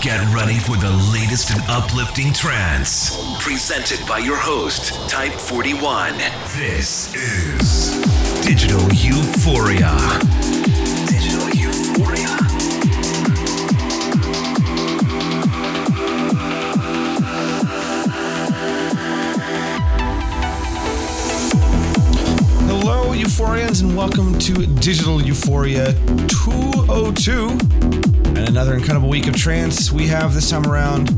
Get ready for the latest and uplifting trance. Presented by your host, Type 41. This is Digital Euphoria. Digital Euphoria. Hello, Euphorians, and welcome to Digital Euphoria 202 and another incredible week of trance. We have this time around.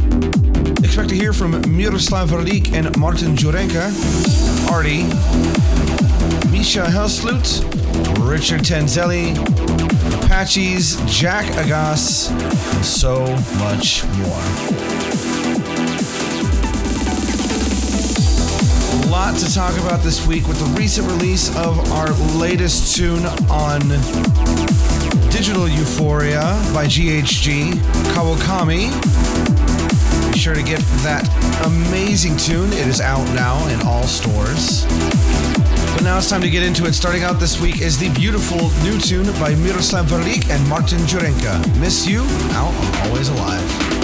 Expect to hear from Miroslav Vrlik and Martin Jurenka, Artie, Misha Helslut, Richard Tanzelli, Apaches, Jack Agas, so much more. Lot to talk about this week with the recent release of our latest tune on Digital Euphoria by GHG, Kawakami. Be sure to get that amazing tune. It is out now in all stores. But now it's time to get into it. Starting out this week is the beautiful new tune by Miroslav Vrlik and Martin Jurenka. Miss You, out on Always Alive.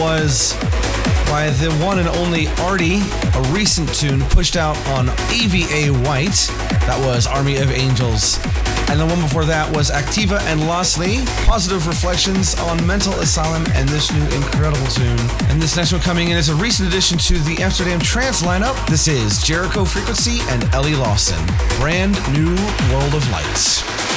Was by the one and only Artie, a recent tune pushed out on AVA White. That was Army of Angels. And the one before that was Activa and Lastly, Positive Reflections on Mental Asylum, and this new incredible tune. And this next one coming in is a recent addition to the Amsterdam Trance lineup. This is Jericho Frequency and Ellie Lawson. Brand new World of Lights.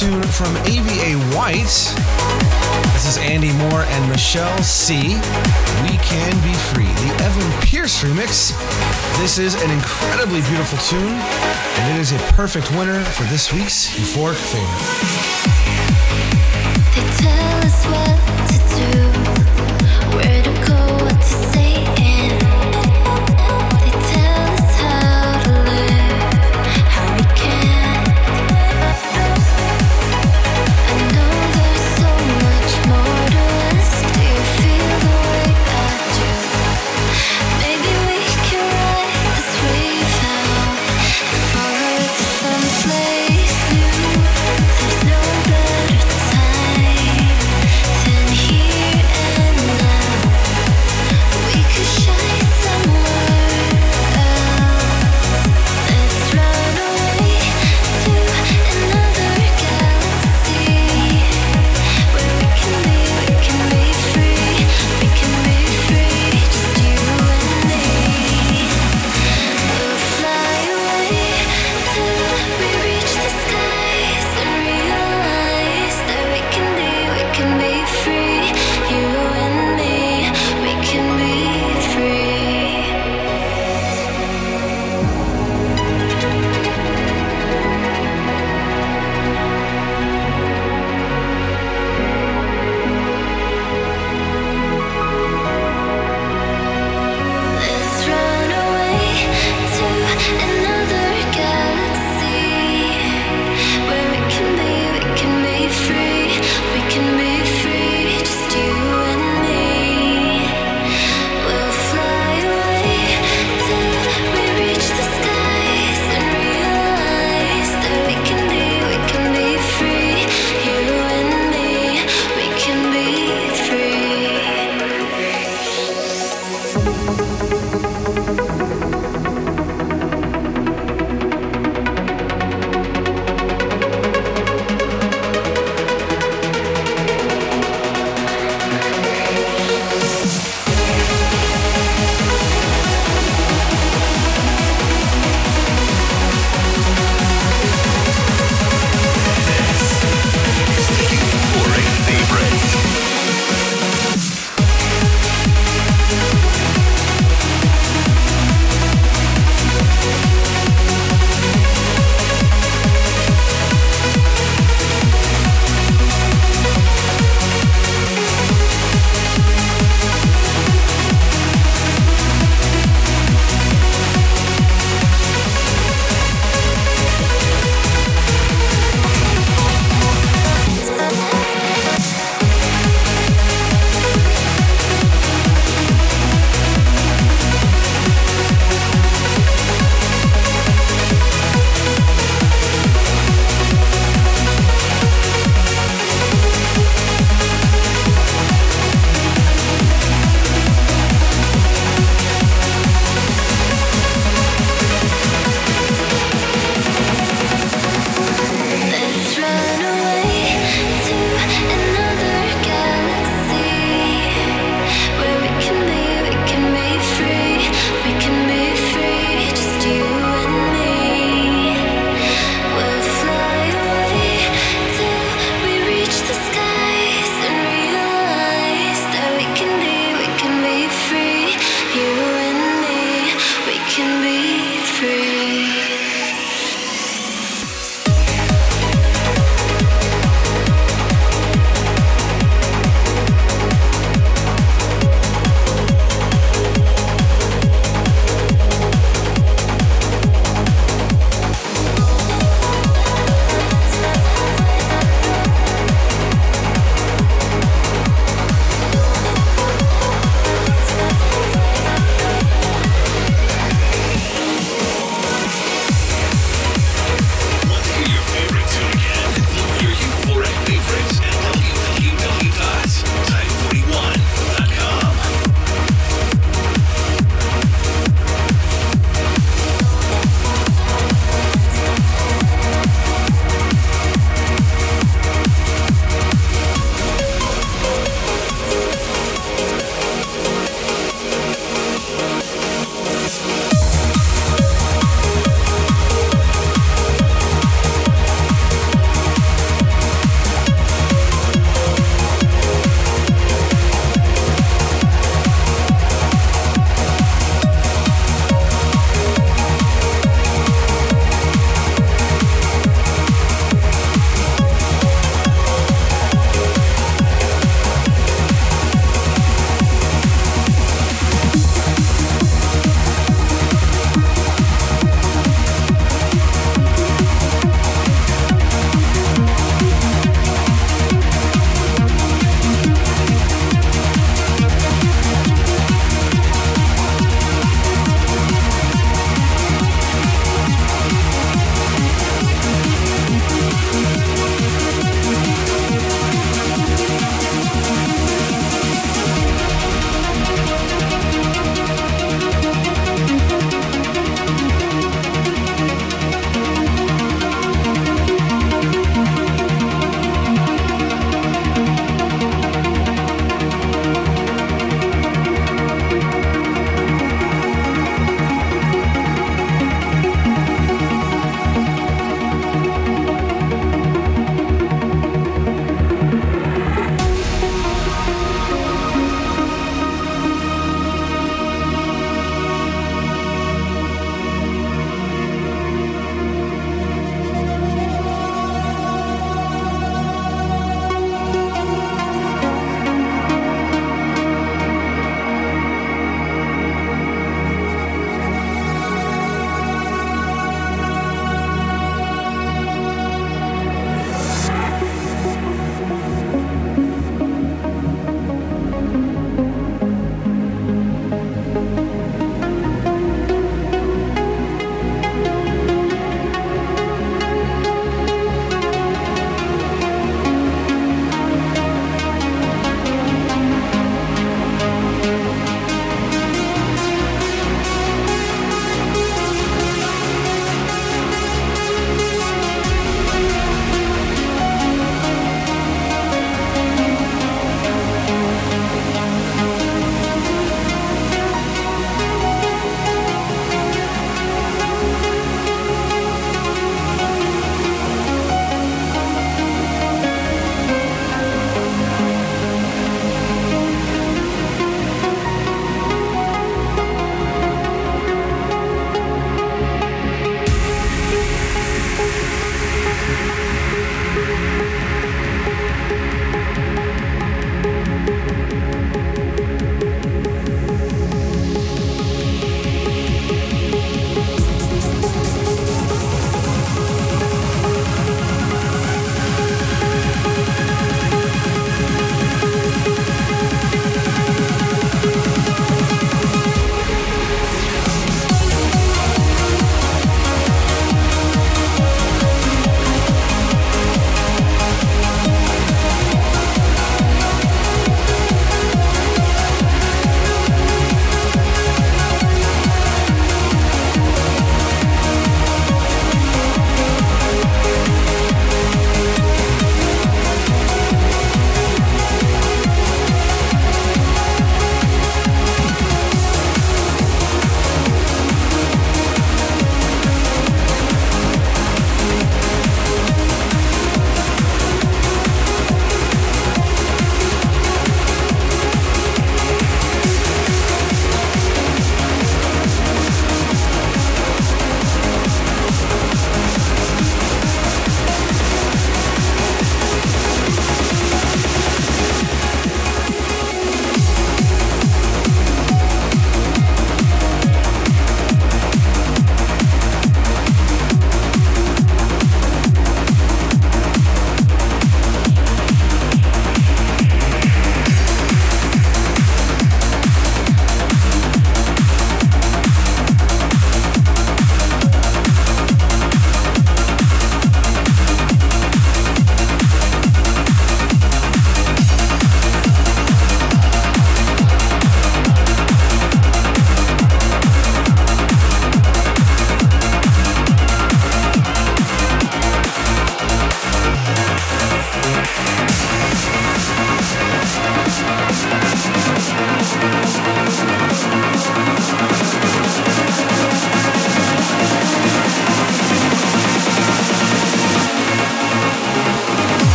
Tune from AVA White. This is Andy Moor and Michelle C. We Can Be Free, the Evan Pierce remix. This is an incredibly beautiful tune, and it is a perfect winner for this week's euphoric favorite. They tell us what to do, where to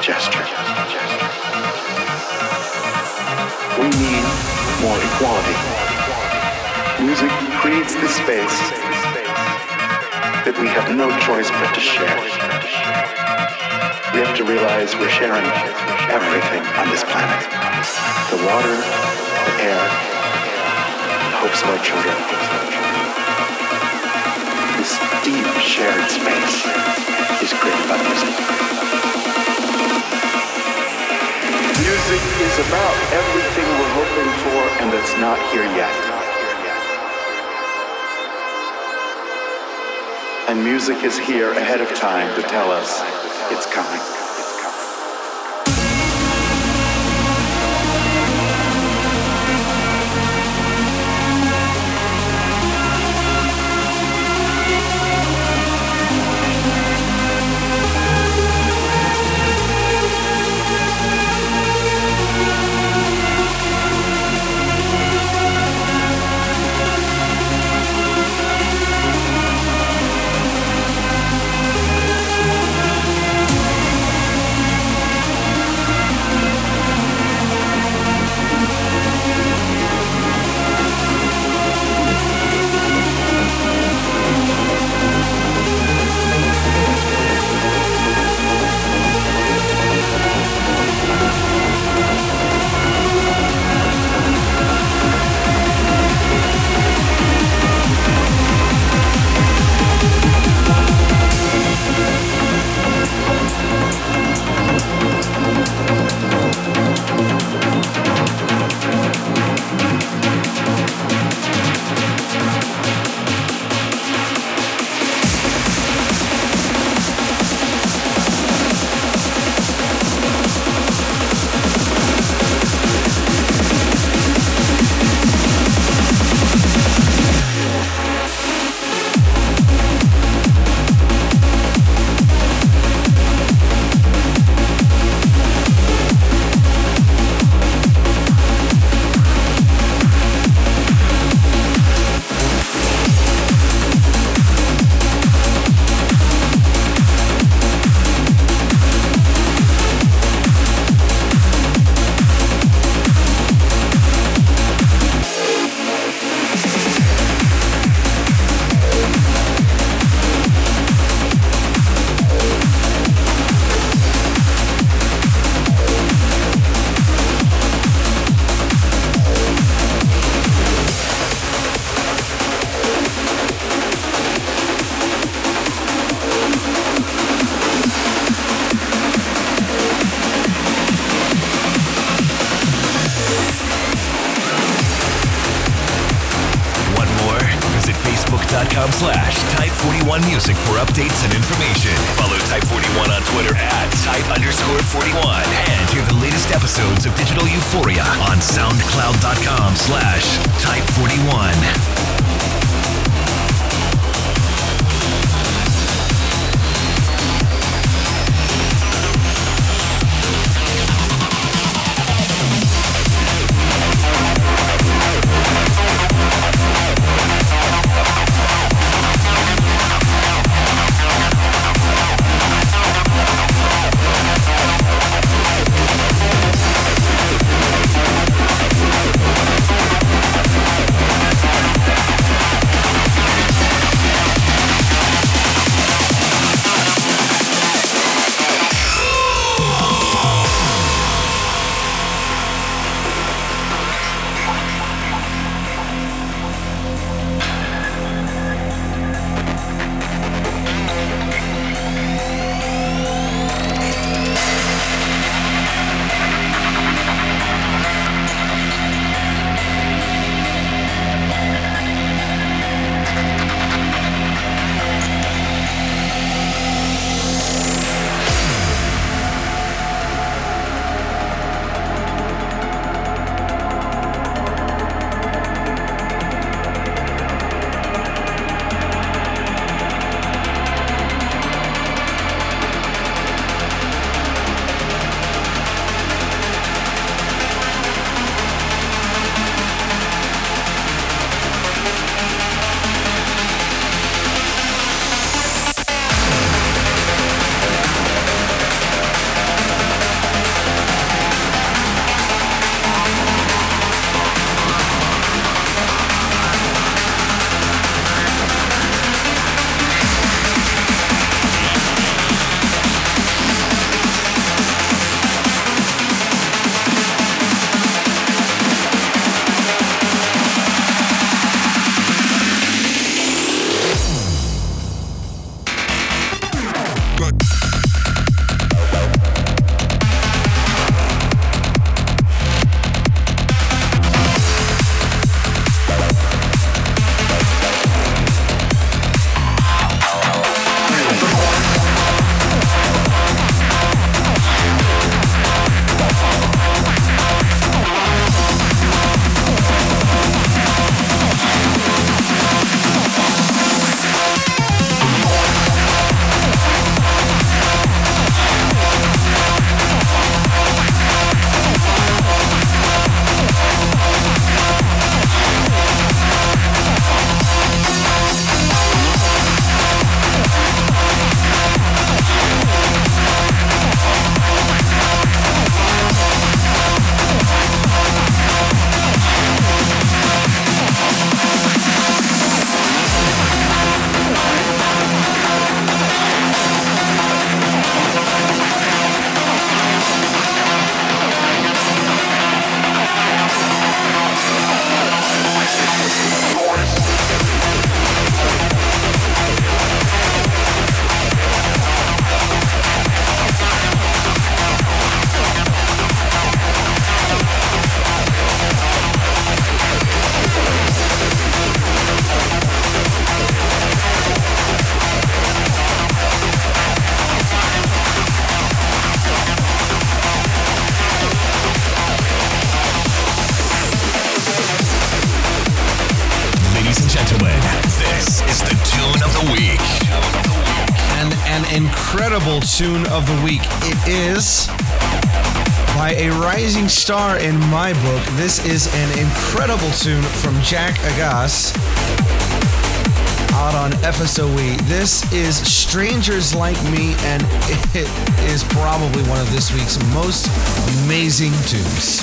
gesture. We need more equality. Music creates the space that we have no choice but to share. We have to realize we're sharing everything on this planet. The water, the air, the hopes of our children. That's not here yet. And music is here ahead of time to tell us it's coming. Type 41. And hear the latest episodes of Digital Euphoria on soundcloud.com slash type41. Incredible tune of the week. It is by a rising star in my book. This is an incredible tune from Jak Aggas out on FSOE. This is Strangers Like Me, and it is probably one of this week's most amazing tunes.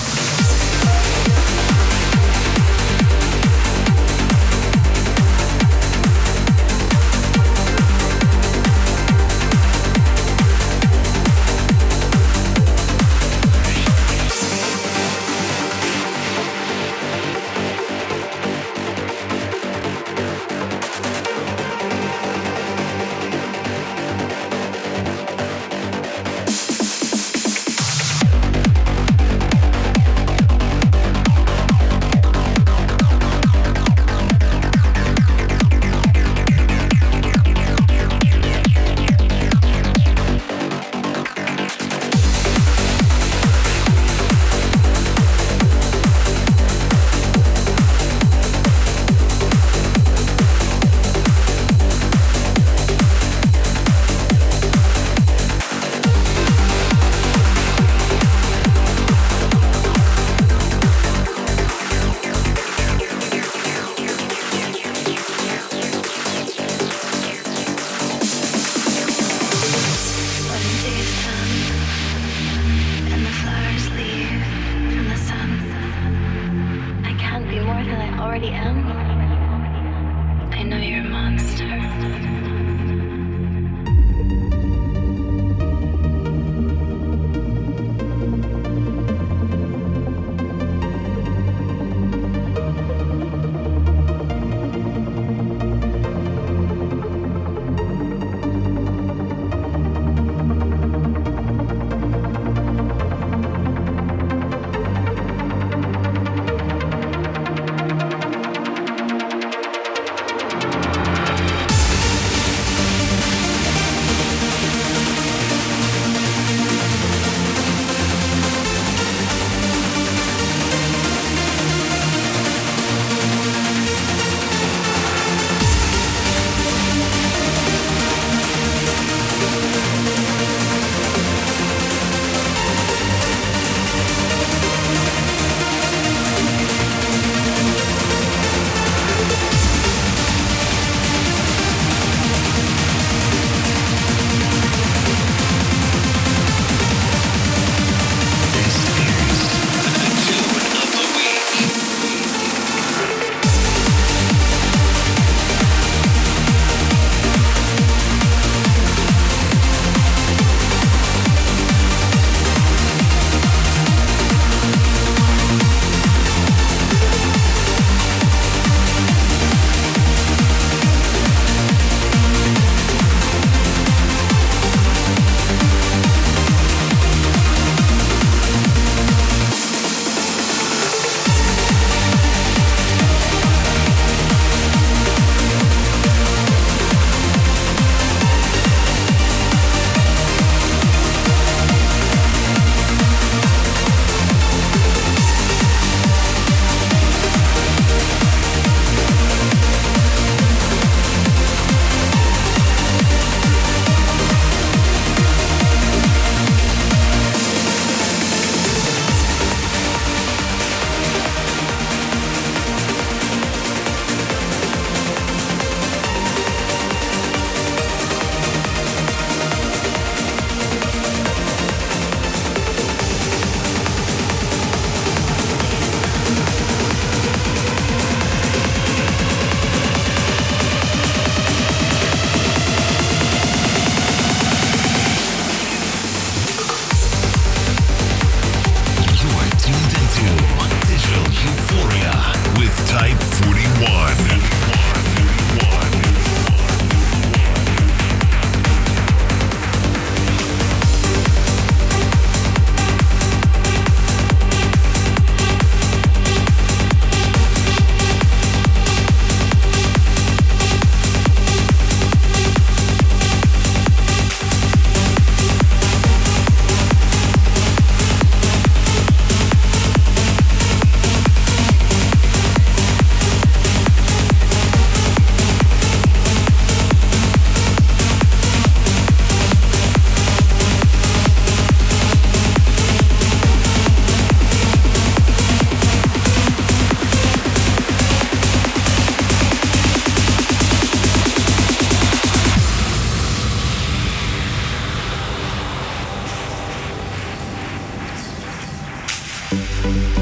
Already am. Bye.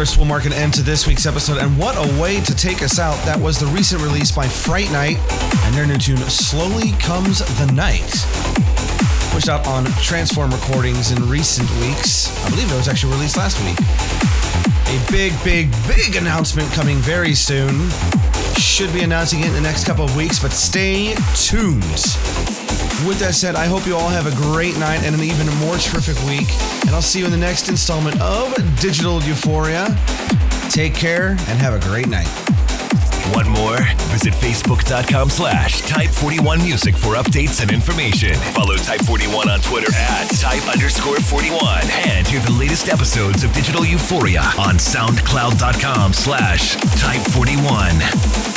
Course, will mark an end to this week's episode. And what a way to take us out! That was the recent release by Fright Night and their new tune, Slowly Comes the Night. Pushed out on Transform Recordings in recent weeks. I believe it was actually released last week. A big, big, big announcement coming very soon. Should be announcing it in the next couple of weeks, but stay tuned. With that said, I hope you all have a great night and an even more terrific week. And I'll see you in the next installment of Digital Euphoria. Take care and have a great night. One more? Visit facebook.com slash type41music for updates and information. Follow Type41 on Twitter at type underscore 41. And hear the latest episodes of Digital Euphoria on soundcloud.com slash type41.